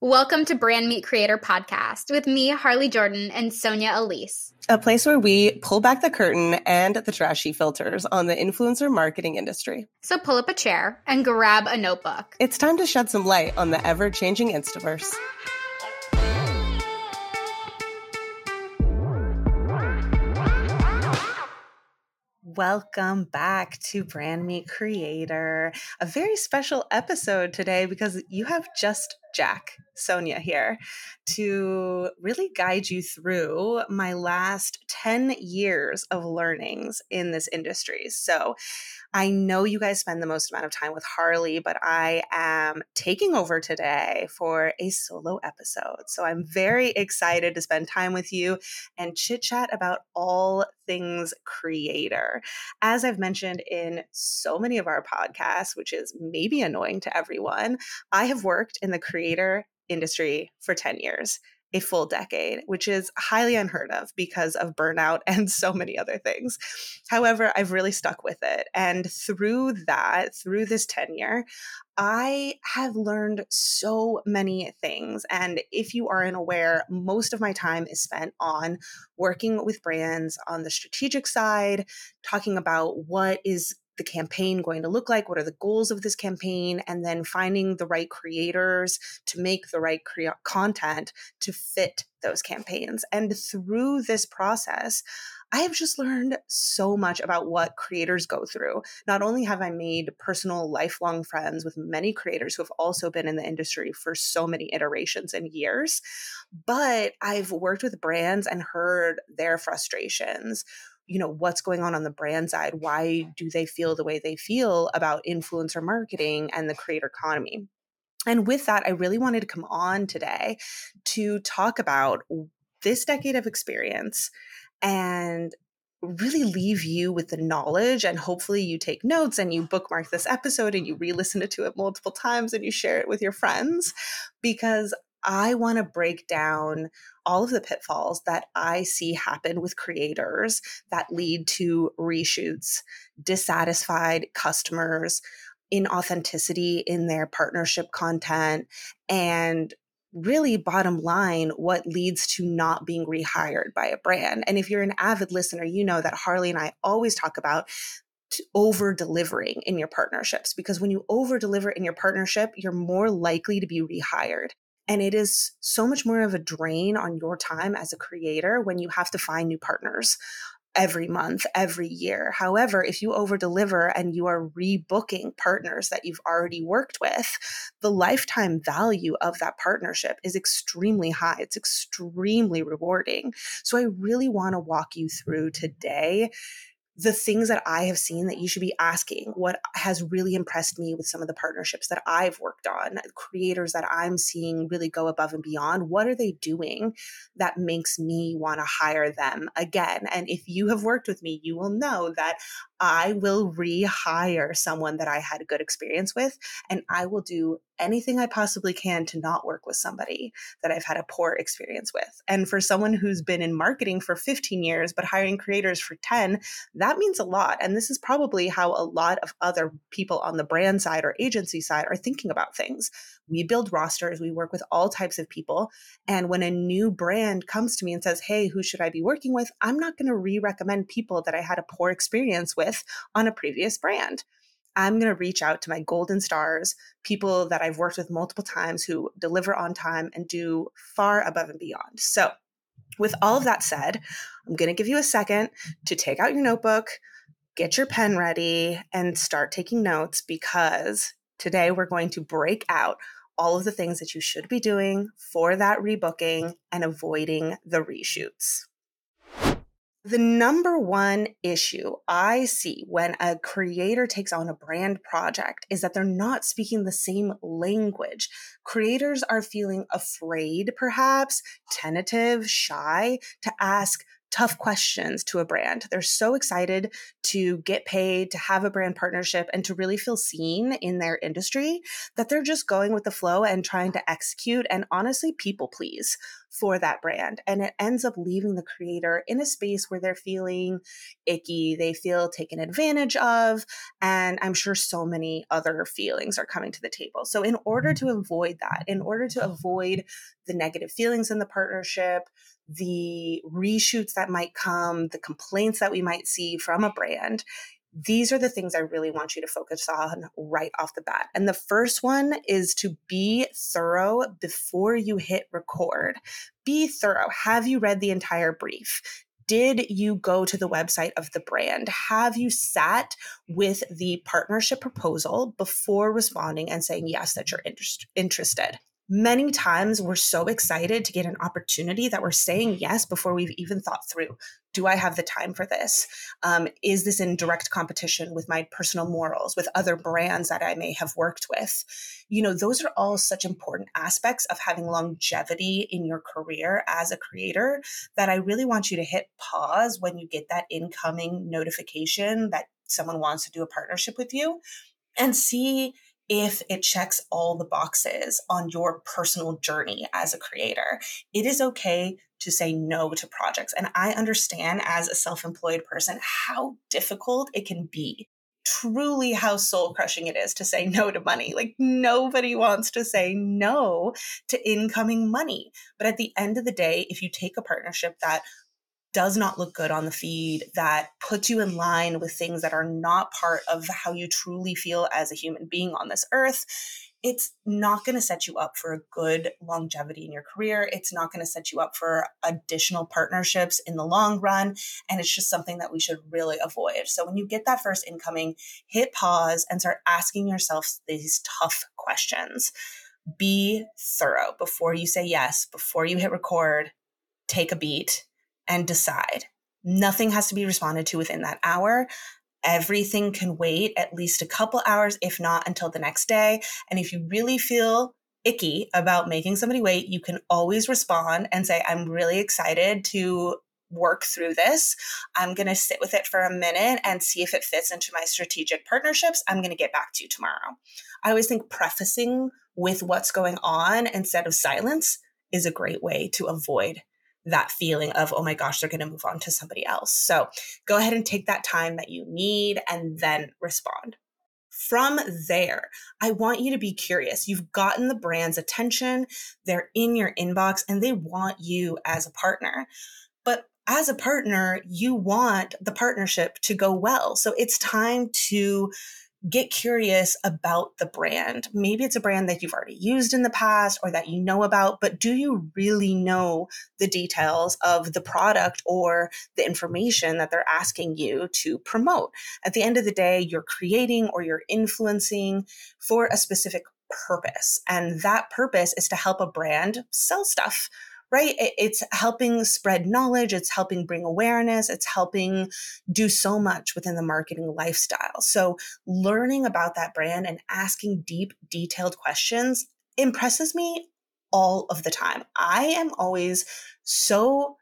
Welcome to Brand Meet Creator Podcast with me, Harley Jordan, and Sonia Elyss. A place where we pull back the curtain and the trashy filters on the influencer marketing industry. So pull up a chair and grab a notebook. It's time to shed some light on the ever changing Instaverse. Welcome back to Brand Meet Creator. A very special episode today because you have just Jack, Sonia here, to really guide you through my last 10 years of learnings in this industry. So, I know you guys spend the most amount of time with Harley, but I am taking over today for a solo episode. So I'm very excited to spend time with you and chit chat about all things creator. As I've mentioned in so many of our podcasts, which is maybe annoying to everyone, I have worked in the creator industry for 10 years a full decade, which is highly unheard of because of burnout and so many other things. However, I've really stuck with it. And through that, through this tenure, I have learned so many things. And if you aren't aware, most of my time is spent on working with brands on the strategic side, talking about what is the campaign going to look like? What are the goals of this campaign? And then finding the right creators to make the right crea- content to fit those campaigns. And through this process, I have just learned so much about what creators go through. Not only have I made personal, lifelong friends with many creators who have also been in the industry for so many iterations and years, but I've worked with brands and heard their frustrations you know what's going on on the brand side why do they feel the way they feel about influencer marketing and the creator economy? And with that i really wanted to come on today to talk about this decade of experience and really leave you with the knowledge and hopefully you take notes and you bookmark this episode and you re-listen to it multiple times and you share it with your friends because I want to break down all of the pitfalls that I see happen with creators that lead to reshoots, dissatisfied customers, inauthenticity in their partnership content, and really bottom line what leads to not being rehired by a brand. And if you're an avid listener, you know that Harley and I always talk about over delivering in your partnerships because when you over deliver in your partnership, you're more likely to be rehired. And it is so much more of a drain on your time as a creator when you have to find new partners every month, every year. However, if you over deliver and you are rebooking partners that you've already worked with, the lifetime value of that partnership is extremely high. It's extremely rewarding. So I really want to walk you through today the things that I have seen that you should be asking. What has really impressed me with some of the partnerships that I've worked on, creators that I'm seeing really go above and beyond. What are they doing that makes me want to hire them again? And if you have worked with me, you will know that I will rehire someone that I had a good experience with, and I will do anything I possibly can to not work with somebody that I've had a poor experience with. And for someone who's been in marketing for 15 years, but hiring creators for 10, that means a lot. And this is probably how a lot of other people on the brand side or agency side are thinking about things. We build rosters, we work with all types of people. And when a new brand comes to me and says, Hey, who should I be working with? I'm not going to re recommend people that I had a poor experience with on a previous brand. I'm going to reach out to my golden stars, people that I've worked with multiple times who deliver on time and do far above and beyond. So, with all of that said, I'm going to give you a second to take out your notebook, get your pen ready, and start taking notes because today we're going to break out all of the things that you should be doing for that rebooking and avoiding the reshoots. The number one issue I see when a creator takes on a brand project is that they're not speaking the same language. Creators are feeling afraid, perhaps, tentative, shy to ask tough questions to a brand. They're so excited to get paid, to have a brand partnership, and to really feel seen in their industry that they're just going with the flow and trying to execute and honestly people please for that brand. And it ends up leaving the creator in a space where they're feeling icky, they feel taken advantage of, and I'm sure so many other feelings are coming to the table. So, in order mm-hmm. to avoid that, in order to avoid the negative feelings in the partnership, the reshoots that might come, the complaints that we might see from a brand, these are the things I really want you to focus on right off the bat. And the first one is to be thorough before you hit record. Be thorough. Have you read the entire brief? Did you go to the website of the brand? Have you sat with the partnership proposal before responding and saying yes that you're interest- interested? Many times we're so excited to get an opportunity that we're saying yes before we've even thought through do i have the time for this? Um, is this in direct competition with my personal morals with other brands that i may have worked with? You know those are all such important aspects of having longevity in your career as a creator that i really want you to hit pause when you get that incoming notification that someone wants to do a partnership with you and see if it checks all the boxes on your personal journey as a creator. It is okay to say no to projects. And I understand as a self employed person how difficult it can be. Truly, how soul crushing it is to say no to money. Like, nobody wants to say no to incoming money. But at the end of the day, if you take a partnership that does not look good on the feed, that puts you in line with things that are not part of how you truly feel as a human being on this earth, it's not going to set you up for a good longevity in your career. It's not going to set you up for additional partnerships in the long run. And it's just something that we should really avoid. So when you get that first incoming, hit pause and start asking yourself these tough questions. Be thorough before you say yes, before you hit record, take a beat and decide. Nothing has to be responded to within that hour. Everything can wait at least a couple hours, if not until the next day. And if you really feel icky about making somebody wait, you can always respond and say, I'm really excited to work through this. I'm going to sit with it for a minute and see if it fits into my strategic partnerships. I'm going to get back to you tomorrow. I always think prefacing with what's going on instead of silence is a great way to avoid that feeling of, oh my gosh, they're going to move on to somebody else. So go ahead and take that time that you need and then respond. From there, I want you to be curious. You've gotten the brand's attention, they're in your inbox, and they want you as a partner. But as a partner, you want the partnership to go well. So it's time to get curious about the brand. Maybe it's a brand that you've already used in the past or that you know about, but do you really know the details of the product or the information that they're asking you to promote? At the end of the day, you're creating or you're influencing for a specific purpose. And that purpose is to help a brand sell stuff right? It's helping spread knowledge, it's helping bring awareness, it's helping do so much within the marketing lifestyle. So, learning about that brand and asking deep, detailed questions impresses me all of the time. I am always so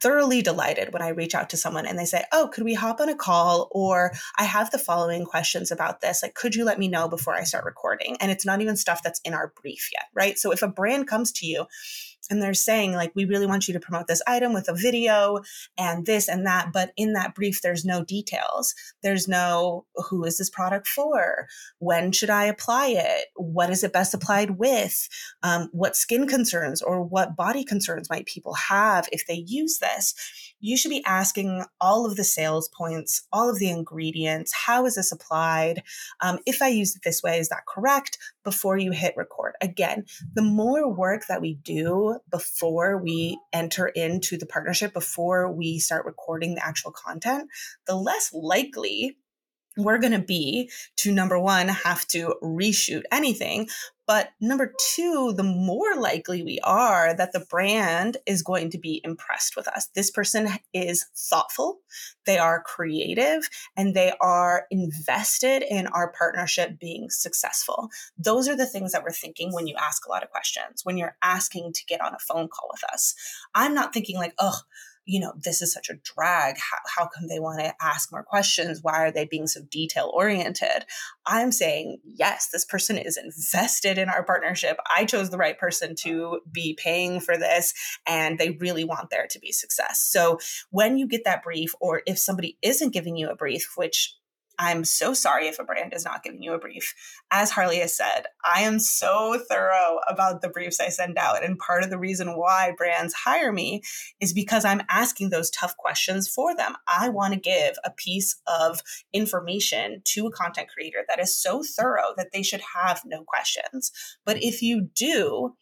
thoroughly delighted when I reach out to someone and they say, Oh, could we hop on a call? Or I have the following questions about this. Like, could you let me know before I start recording? And it's not even stuff that's in our brief yet, right? So if a brand comes to you and they're saying like we really want you to promote this item with a video and this and that but in that brief there's no details. There's no who is this product for? When should i apply it? What is it best applied with? Um, what skin concerns or what body concerns might people have if they use this you should be asking all of the sales points, all of the ingredients. How is this applied? Um, if I use it this way, is that correct? Before you hit record. Again, the more work that we do before we enter into the partnership, before we start recording the actual content, the less likely we're going to be to number one, have to reshoot anything. But number two, the more likely we are that the brand is going to be impressed with us. This person is thoughtful, they are creative, and they are invested in our partnership being successful. Those are the things that we're thinking when you ask a lot of questions, when you're asking to get on a phone call with us. I'm not thinking like, oh, you know, this is such a drag. How, how come they want to ask more questions? Why are they being so detail oriented? I'm saying, yes, this person is invested in our partnership. I chose the right person to be paying for this, and they really want there to be success. So when you get that brief, or if somebody isn't giving you a brief, which I'm so sorry if a brand is not giving you a brief. As Harley has said, I am so thorough about the briefs I send out. And part of the reason why brands hire me is because I'm asking those tough questions for them. I want to give a piece of information to a content creator that is so thorough that they should have no questions. But if you do,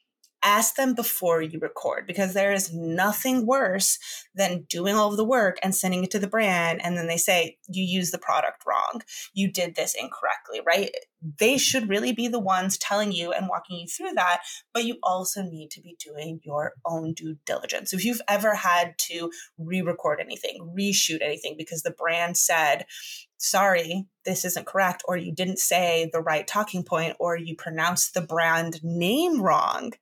ask them before you record because there is nothing worse than doing all of the work and sending it to the brand and then they say you use the product wrong. You did this incorrectly right? They should really be the ones telling you and walking you through that but you also need to be doing your own due diligence. If you've ever had to re-record anything reshoot anything because the brand said sorry, this isn't correct, or you didn't say the right talking point, or you pronounced the brand name wrong.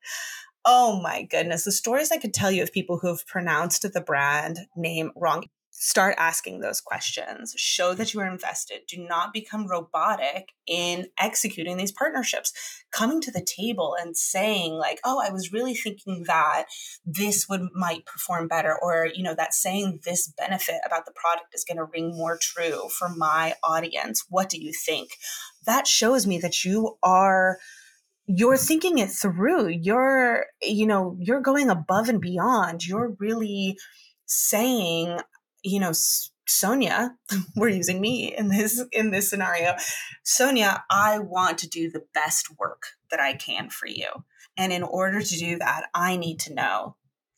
Oh my goodness, the stories I could tell you of people who have pronounced the brand name wrong. Start asking those questions. Show that you are invested. Do not become robotic in executing these partnerships. Coming to the table and saying, like, oh, I was really thinking that this would might perform better, or you know, that saying this benefit about the product is going to ring more true for my audience. What do you think? That shows me that you are you're thinking it through you're you know you're going above and beyond you're really saying you know sonia we're using me in this in this scenario sonia i want to do the best work that i can for you and in order to do that i need to know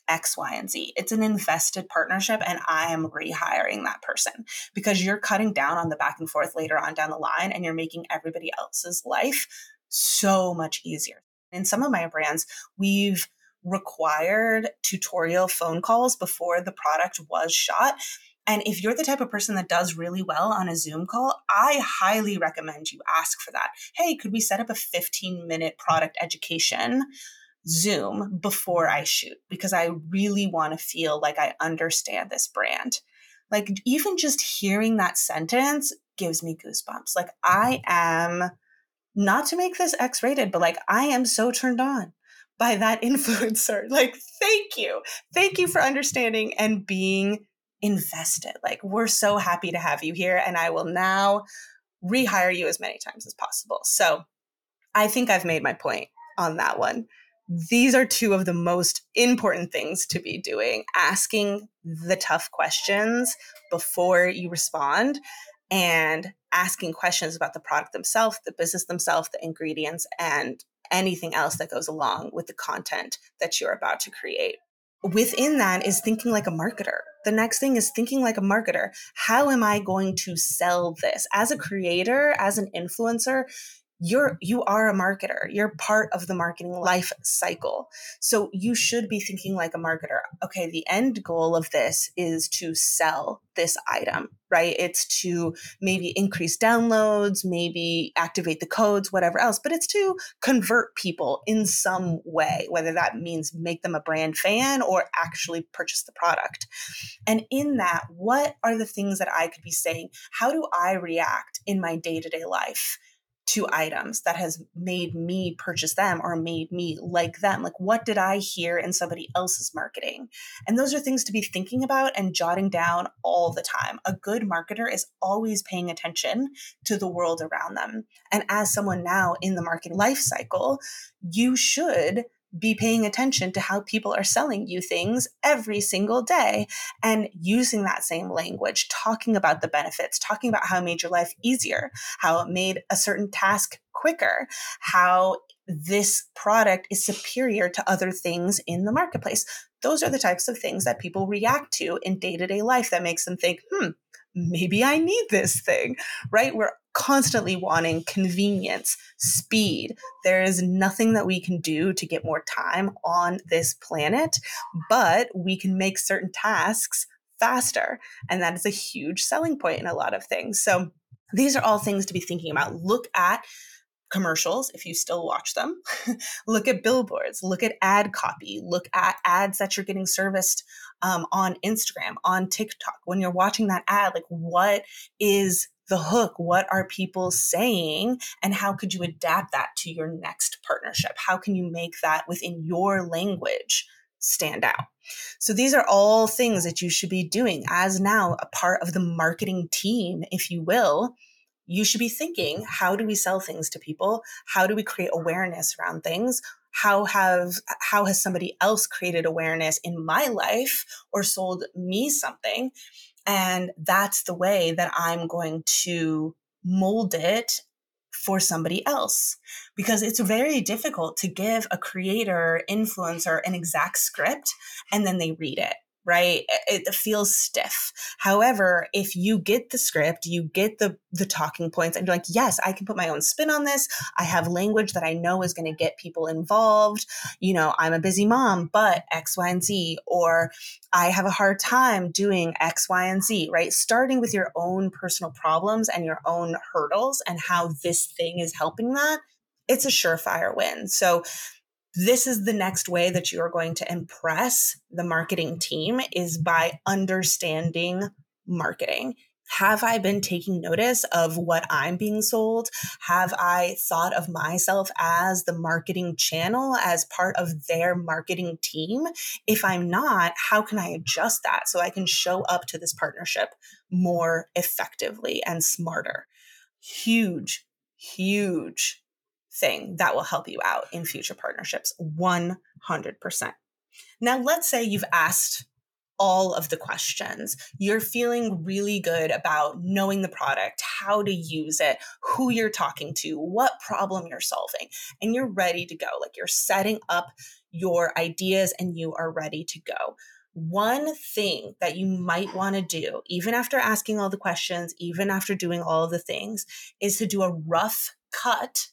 X, Y, and Z. It's an invested partnership, and I am rehiring that person because you're cutting down on the back and forth later on down the line and you're making everybody else's life so much easier. In some of my brands, we've required tutorial phone calls before the product was shot. And if you're the type of person that does really well on a Zoom call, I highly recommend you ask for that. Hey, could we set up a 15 minute product education Zoom before I shoot? Because I really want to feel like I understand this brand. Like, even just hearing that sentence gives me goosebumps. Like, I mm-hmm. am not to make this X rated, but like I am so turned on by that influencer. Like, thank you. Thank you for mm-hmm. understanding and being invested. Like, we're so happy to have you here, and I will now rehire you as many times as possible. So, I think I've made my point on that one. These are two of the most important things to be doing asking the tough questions before you respond and asking questions about the product themselves, the business themselves, the ingredients, and anything else that goes along with the content that you're about to create. Within that is thinking like a marketer. The next thing is thinking like a marketer. How am I going to sell this? As a creator, as an influencer, you're mm-hmm. you are a marketer. You're part of the marketing life cycle. So you should be thinking like a marketer. Okay the end goal of this is to sell this item right? It's to maybe increase downloads maybe activate the codes whatever else but it's to convert people in some way whether that means make them a brand fan or actually purchase the product. And in that what are the things that i could be saying? How do i react in my day-to-day life to items that has made me purchase them or made me like them? Like, what did I hear in somebody else's marketing? And those are things to be thinking about and jotting down all the time. A good marketer is always paying attention to the world around them. And as someone now in the marketing life cycle, you should be paying attention to how people are selling you things every single day and using that same language, talking about the benefits, talking about how it made your life easier, how it made a certain task quicker, how this product is superior to other things in the marketplace. Those are the types of things that people react to in day to day life that makes them think, hmm, maybe I need this thing, right? We're constantly wanting convenience, speed. There is nothing that we can do to get more time on this planet, but we can make certain tasks faster. And that is a huge selling point in a lot of things. So these are all things to be thinking about. Look at commercials if you still watch them. look at billboards, look at ad copy, look at ads that you're getting serviced um, on Instagram, on TikTok. When you're watching that ad, like what is the hook? What are people saying? And how could you adapt that to your next partnership? How can you make that within your language stand out? So these are all things that you should be doing as now a part of the marketing team, if you will. You should be thinking, how do we sell things to people? How do we create awareness around things? How have how has somebody else created awareness in my life or sold me something? And that's the way that I'm going to mold it for somebody else because it's very difficult to give a creator influencer an exact script and then they read it right? It feels stiff. However if you get the script you get the the talking points and you're like yes i can put my own spin on this. I have language that i know is going to get people involved. You know i'm a busy mom but x y and z or i have a hard time doing x y and z right? Starting with your own personal problems and your own hurdles and how this thing is helping that it's a surefire win. So this is the next way that you are going to impress the marketing team is by understanding marketing. Have I been taking notice of what I'm being sold? Have I thought of myself as the marketing channel, as part of their marketing team? If I'm not, how can I adjust that so I can show up to this partnership more effectively and smarter? Huge, huge thing that will help you out in future partnerships 100%. Now, let's say you've asked all of the questions. You're feeling really good about knowing the product, how to use it, who you're talking to, what problem you're solving, and you're ready to go. Like you're setting up your ideas and you are ready to go. One thing that you might want to do, even after asking all the questions, even after doing all of the things, is to do a rough cut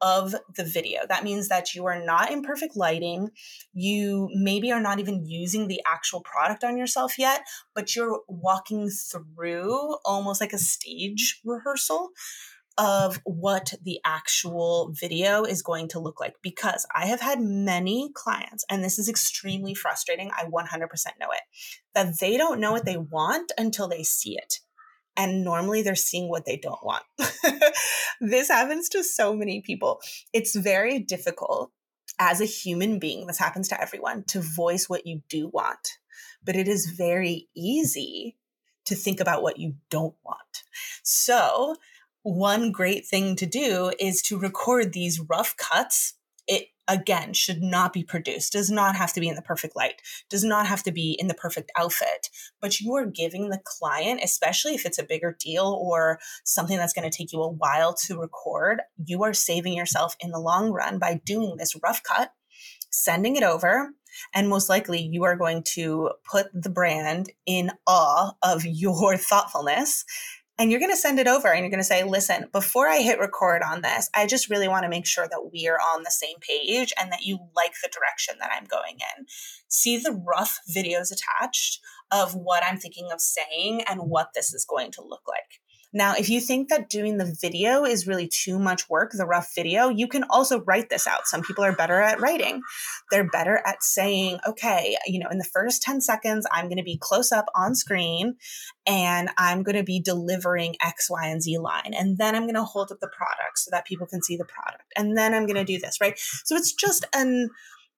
of the video. That means that you are not in perfect lighting. You maybe are not even using the actual product on yourself yet, but you're walking through almost like a stage rehearsal of what the actual video is going to look like because I have had many clients, and this is extremely frustrating. I 100% know it, that they don't know what they want until they see it and normally they're seeing what they don't want. this happens to so many people. It's very difficult as a human being, this happens to everyone, to voice what you do want. But it is very easy to think about what you don't want. So, one great thing to do is to record these rough cuts. It again should not be produced does not have to be in the perfect light does not have to be in the perfect outfit. But you are giving the client especially if it's a bigger deal or something that's going to take you a while to record you are saving yourself in the long run by doing this rough cut sending it over and most likely you are going to put the brand in awe of your thoughtfulness and you're going to send it over and you're going to say, listen, before I hit record on this, I just really want to make sure that we are on the same page and that you like the direction that I'm going in. See the rough videos attached of what I'm thinking of saying and what this is going to look like. Now, if you think that doing the video is really too much work, the rough video, you can also write this out. Some people are better at writing. They're better at saying, okay, you know, in the first 10 seconds, I'm going to be close up on screen and I'm going to be delivering X, Y, and Z line. And then I'm going to hold up the product so that people can see the product. And then I'm going to do this, right? So it's just an,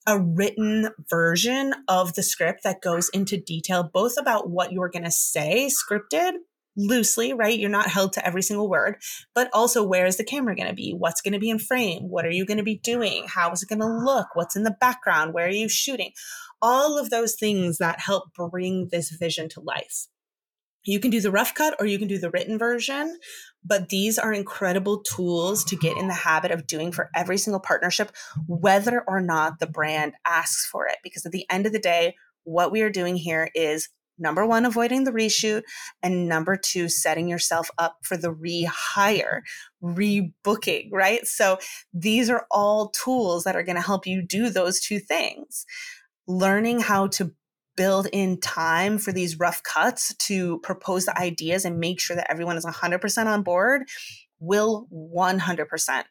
a written version of the script that goes into detail both about what you're going to say scripted loosely, right? You're not held to every single word, but also where is the camera going to be? What's going to be in frame? What are you going to be doing? How is it going to look? What's in the background? Where are you shooting? All of those things that help bring this vision to life. You can do the rough cut or you can do the written version, but these are incredible tools to get in the habit of doing for every single partnership, whether or not the brand asks for it. Because at the end of the day, what we are doing here is number one, avoiding the reshoot, and number two, setting yourself up for the rehire, rebooking, right? So these are all tools that are going to help you do those two things. Learning how to build in time for these rough cuts to propose the ideas and make sure that everyone is 100% on board will 100%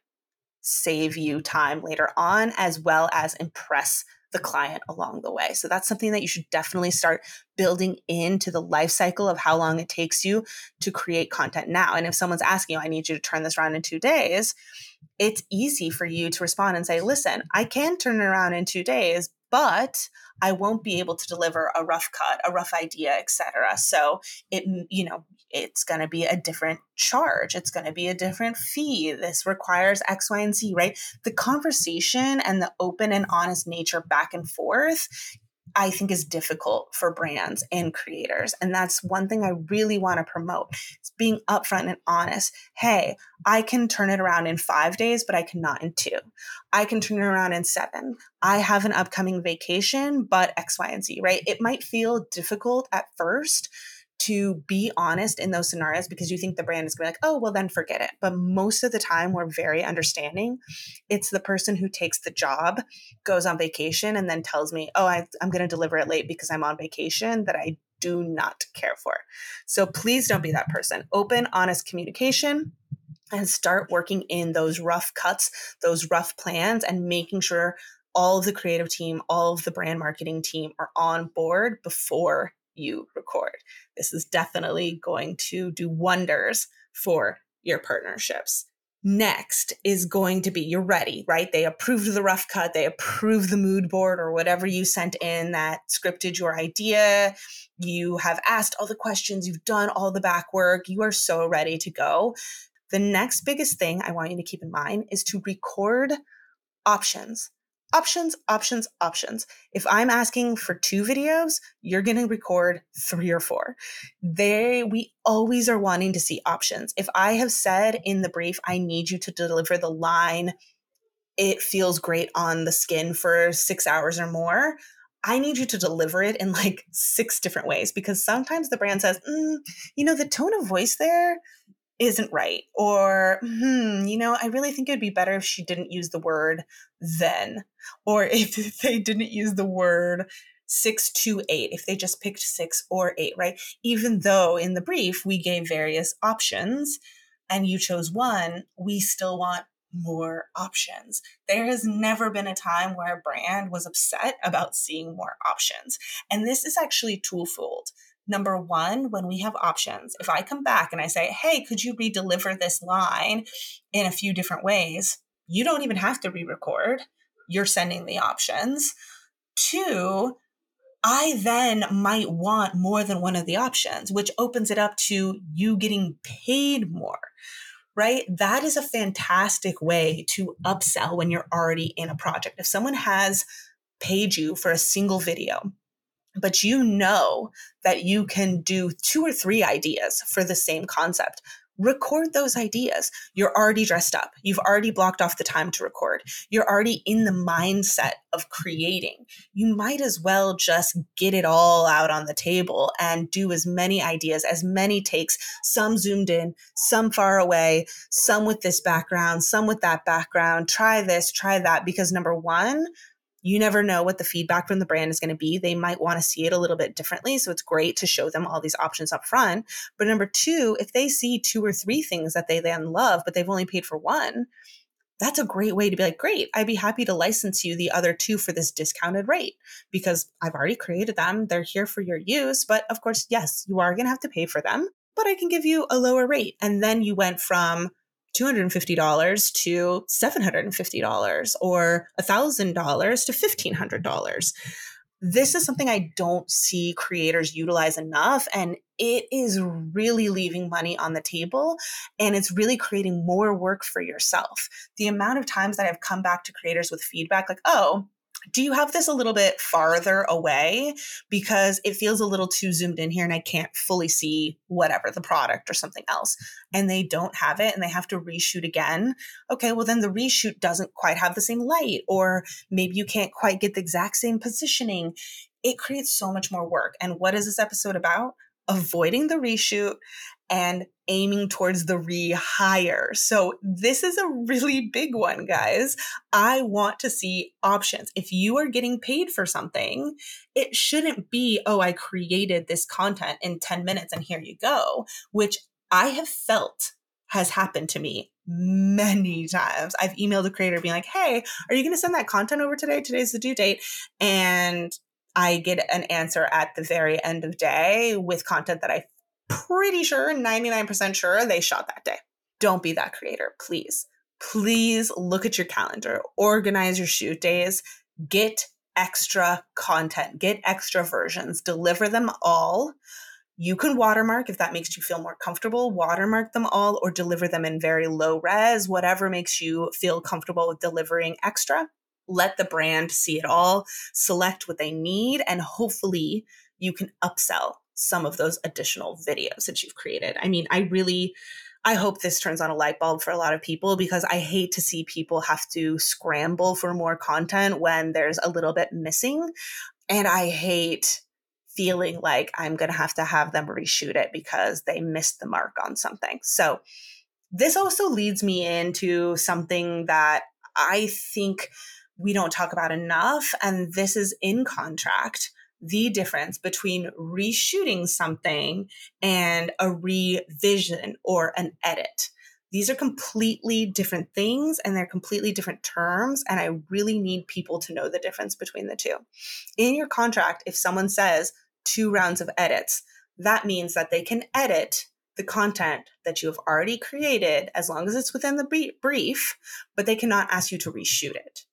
save you time later on, as well as impress the client along the way. So that's something that you should definitely start building into the life cycle of how long it takes you to create content now. And if someone's asking you, I need you to turn this around in two days, it's easy for you to respond and say, listen, I can turn it around in two days, but I won't be able to deliver a rough cut, a rough idea, etc. So it, you know, it's going to be a different charge. It's going to be a different fee. This requires X, Y, and Z, right? The conversation and the open and honest nature back and forth I think is difficult for brands and creators. And that's one thing I really want to promote. It's being upfront and honest. Hey, I can turn it around in five days, but I cannot in two. I can turn it around in seven. I have an upcoming vacation, but X, Y, and Z, right? It might feel difficult at first to be honest in those scenarios because you think the brand is going to be like, oh, well, then forget it. But most of the time, we're very understanding. It's the person who takes the job, goes on vacation, and then tells me, oh, I, I'm going to deliver it late because I'm on vacation that I do not care for. So please don't be that person. Open, honest communication and start working in those rough cuts, those rough plans, and making sure all of the creative team, all of the brand marketing team are on board before you record. This is definitely going to do wonders for your partnerships. Next is going to be you're ready, right? They approved the rough cut, they approved the mood board or whatever you sent in that scripted your idea. You have asked all the questions, you've done all the back work, you are so ready to go. The next biggest thing I want you to keep in mind is to record options options, options, options. If I'm asking for two videos, you're going to record three or four. They, we always are wanting to see options. If I have said in the brief, I need you to deliver the line, it feels great on the skin for six hours or more. I need you to deliver it in like six different ways because sometimes the brand says, mm, you know, the tone of voice there isn't right. Or, hmm, you know, I really think it would be better if she didn't use the word then. Or if they didn't use the word six to eight, if they just picked six or eight, right? Even though in the brief we gave various options and you chose one, we still want more options. There has never been a time where a brand was upset about seeing more options. And this is actually twofold. Number one, when we have options, if I come back and I say, hey, could you re deliver this line in a few different ways? You don't even have to re record. You're sending the options. Two, I then might want more than one of the options, which opens it up to you getting paid more, right? That is a fantastic way to upsell when you're already in a project. If someone has paid you for a single video, but you know that you can do two or three ideas for the same concept record those ideas. You're already dressed up. You've already blocked off the time to record. You're already in the mindset of creating. You might as well just get it all out on the table and do as many ideas, as many takes, some zoomed in, some far away, some with this background, some with that background. Try this, try that. Because number one, you never know what the feedback from the brand is going to be. They might want to see it a little bit differently. So it's great to show them all these options up front. But number two, if they see two or three things that they then love, but they've only paid for one, that's a great way to be like, great, I'd be happy to license you the other two for this discounted rate because I've already created them. They're here for your use. But of course, yes, you are going to have to pay for them, but I can give you a lower rate. And then you went from $250 to $750 or $1,000 to $1,500. This is something I don't see creators utilize enough. And it is really leaving money on the table and it's really creating more work for yourself. The amount of times that I've come back to creators with feedback like, oh, do you have this a little bit farther away? Because it feels a little too zoomed in here and I can't fully see whatever the product or something else and they don't have it and they have to reshoot again. Okay well then the reshoot doesn't quite have the same light or maybe you can't quite get the exact same positioning. It creates so much more work and what is this episode about? Avoiding the reshoot and aiming towards the rehire. So, this is a really big one, guys. I want to see options. If you are getting paid for something, it shouldn't be, oh, I created this content in 10 minutes and here you go, which I have felt has happened to me many times. I've emailed a creator being like, hey, are you going to send that content over today? Today's the due date. And I get an answer at the very end of day with content that I pretty sure, 99% sure they shot that day. Don't be that creator, please. Please look at your calendar, organize your shoot days, get extra content, get extra versions, deliver them all. You can watermark if that makes you feel more comfortable, watermark them all or deliver them in very low res, whatever makes you feel comfortable with delivering extra. Let the brand see it all, select what they need, and hopefully you can upsell some of those additional videos that you've created. I mean, I really I hope this turns on a light bulb for a lot of people because I hate to see people have to scramble for more content when there's a little bit missing. And I hate feeling like I'm going to have to have them reshoot it because they missed the mark on something. So, this also leads me into something that I think we don't talk about enough. And this is in contract the difference between reshooting something and a revision or an edit. These are completely different things and they're completely different terms. And I really need people to know the difference between the two. In your contract, if someone says two rounds of edits, that means that they can edit the content that you have already created as long as it's within the brief, but they cannot ask you to reshoot it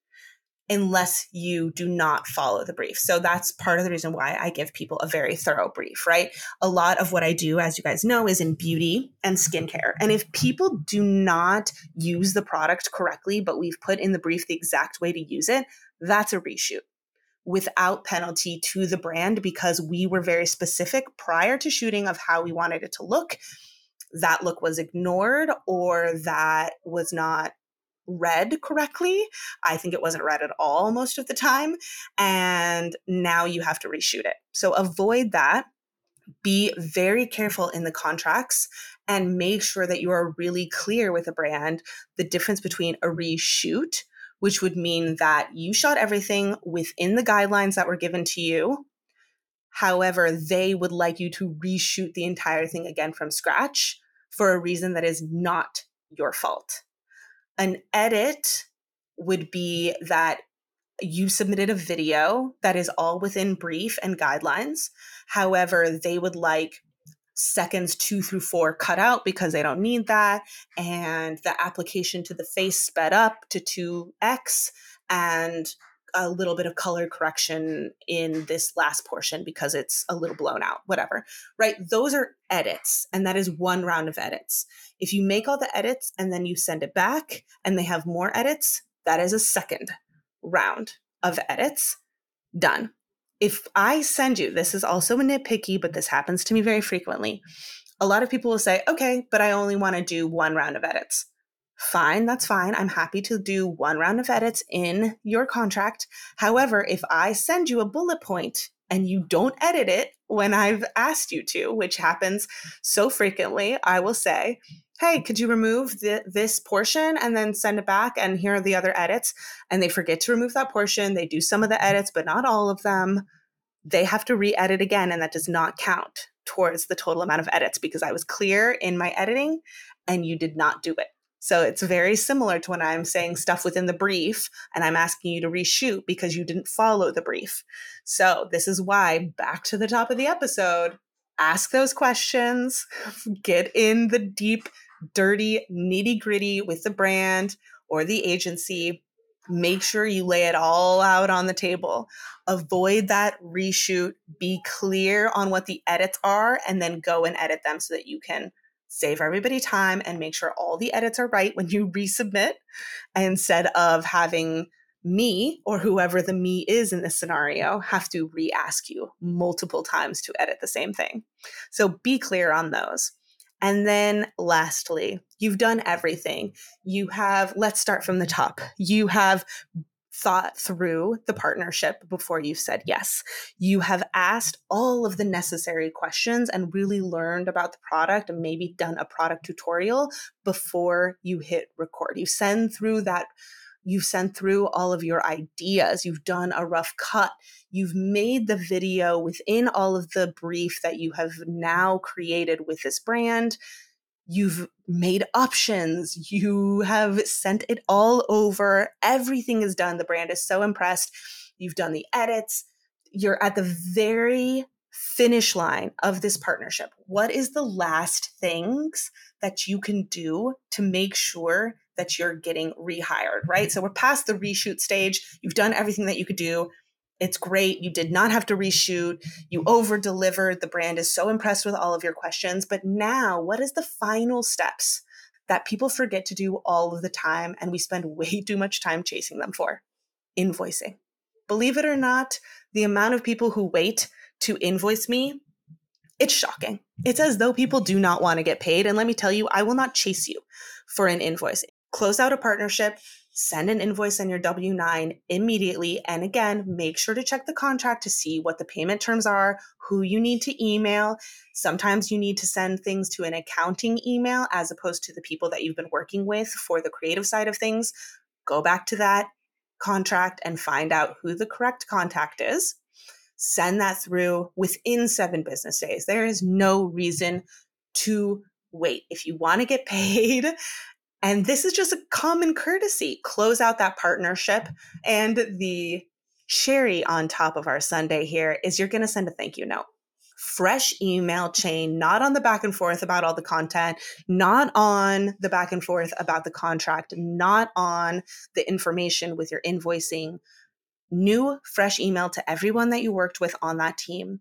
unless you do not follow the brief. So that's part of the reason why I give people a very thorough brief, right? A lot of what I do, as you guys know, is in beauty and skincare. And if people do not use the product correctly, but we've put in the brief the exact way to use it, that's a reshoot without penalty to the brand because we were very specific prior to shooting of how we wanted it to look. That look was ignored or that was not read correctly. I think it wasn't read at all most of the time. And now you have to reshoot it. So avoid that. Be very careful in the contracts and make sure that you are really clear with a brand the difference between a reshoot, which would mean that you shot everything within the guidelines that were given to you. However, they would like you to reshoot the entire thing again from scratch for a reason that is not your fault. An edit would be that you submitted a video that is all within brief and guidelines. However, they would like seconds two through four cut out because they don't need that. And the application to the face sped up to 2x. And a little bit of color correction in this last portion because it's a little blown out, whatever, right? Those are edits, and that is one round of edits. If you make all the edits and then you send it back and they have more edits, that is a second round of edits done. If I send you, this is also a nitpicky, but this happens to me very frequently. A lot of people will say, okay, but I only want to do one round of edits fine, that's fine. I'm happy to do one round of edits in your contract. However, if I send you a bullet point and you don't edit it when I've asked you to, which happens so frequently, I will say, hey, could you remove the, this portion and then send it back? And here are the other edits. And they forget to remove that portion. They do some of the edits, but not all of them. They have to re edit again, and that does not count towards the total amount of edits because I was clear in my editing and you did not do it. So it's very similar to when I'm saying stuff within the brief and I'm asking you to reshoot because you didn't follow the brief. So this is why, back to the top of the episode, ask those questions, get in the deep, dirty, nitty gritty with the brand or the agency. Make sure you lay it all out on the table. Avoid that reshoot. Be clear on what the edits are and then go and edit them so that you can save everybody time and make sure all the edits are right when you resubmit instead of having me or whoever the me is in this scenario have to re ask you multiple times to edit the same thing. So be clear on those. And then lastly, you've done everything. You have, let's start from the top. You have thought through the partnership before you said yes. You have asked all of the necessary questions and really learned about the product and maybe done a product tutorial before you hit record. You send through that you've sent through all of your ideas, you've done a rough cut, you've made the video within all of the brief that you have now created with this brand You've made options. You have sent it all over. Everything is done. The brand is so impressed. You've done the edits. You're at the very finish line of this partnership. What is the last things that you can do to make sure that you're getting rehired, right? Mm-hmm. So we're past the reshoot stage. You've done everything that you could do. It's great. You did not have to reshoot. You over delivered. The brand is so impressed with all of your questions. But now, what is the final steps that people forget to do all of the time and we spend way too much time chasing them for? Invoicing. Believe it or not, the amount of people who wait to invoice me, it's shocking. It's as though people do not want to get paid. And let me tell you, I will not chase you for an invoice. Close out a partnership, send an invoice on your W 9 immediately. And again, make sure to check the contract to see what the payment terms are, who you need to email. Sometimes you need to send things to an accounting email as opposed to the people that you've been working with for the creative side of things. Go back to that contract and find out who the correct contact is. Send that through within seven business days. There is no reason to wait. If you want to get paid, and this is just a common courtesy. Close out that partnership. And the cherry on top of our sundae here is you're going to send a thank you note. Fresh email chain, not on the back and forth about all the content, not on the back and forth about the contract, not on the information with your invoicing. New, fresh email to everyone that you worked with on that team.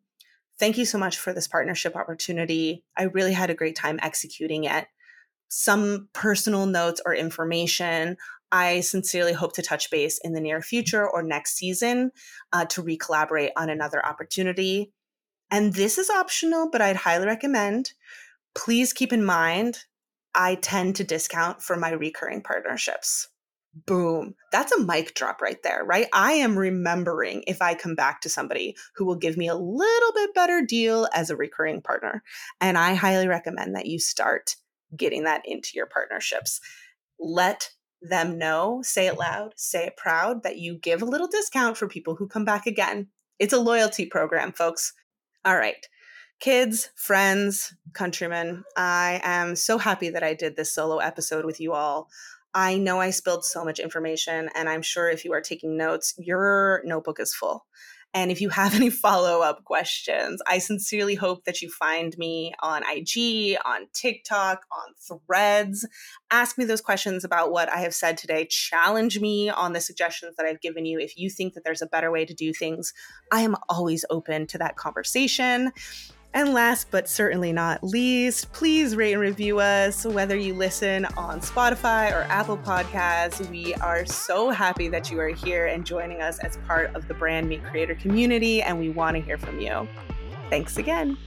Thank you so much for this partnership opportunity. I really had a great time executing it some personal notes or information. I sincerely hope to touch base in the near future or next season uh, to recollaborate on another opportunity. And this is optional, but I'd highly recommend. Please keep in mind, I tend to discount for my recurring partnerships. Boom. That's a mic drop right there, right? I am remembering if I come back to somebody who will give me a little bit better deal as a recurring partner. And I highly recommend that you start getting that into your partnerships. Let them know, say it loud, say it proud that you give a little discount for people who come back again. It's a loyalty program, folks. All right. Kids, friends, countrymen, I am so happy that I did this solo episode with you all. I know I spilled so much information, and I'm sure if you are taking notes, your notebook is full. And if you have any follow up questions, I sincerely hope that you find me on IG, on TikTok, on threads. Ask me those questions about what I have said today. Challenge me on the suggestions that I've given you. If you think that there's a better way to do things, I am always open to that conversation. And last but certainly not least, please rate and review us, whether you listen on Spotify or Apple Podcasts. We are so happy that you are here and joining us as part of the Brand Meet Creator community, and we want to hear from you. Thanks again.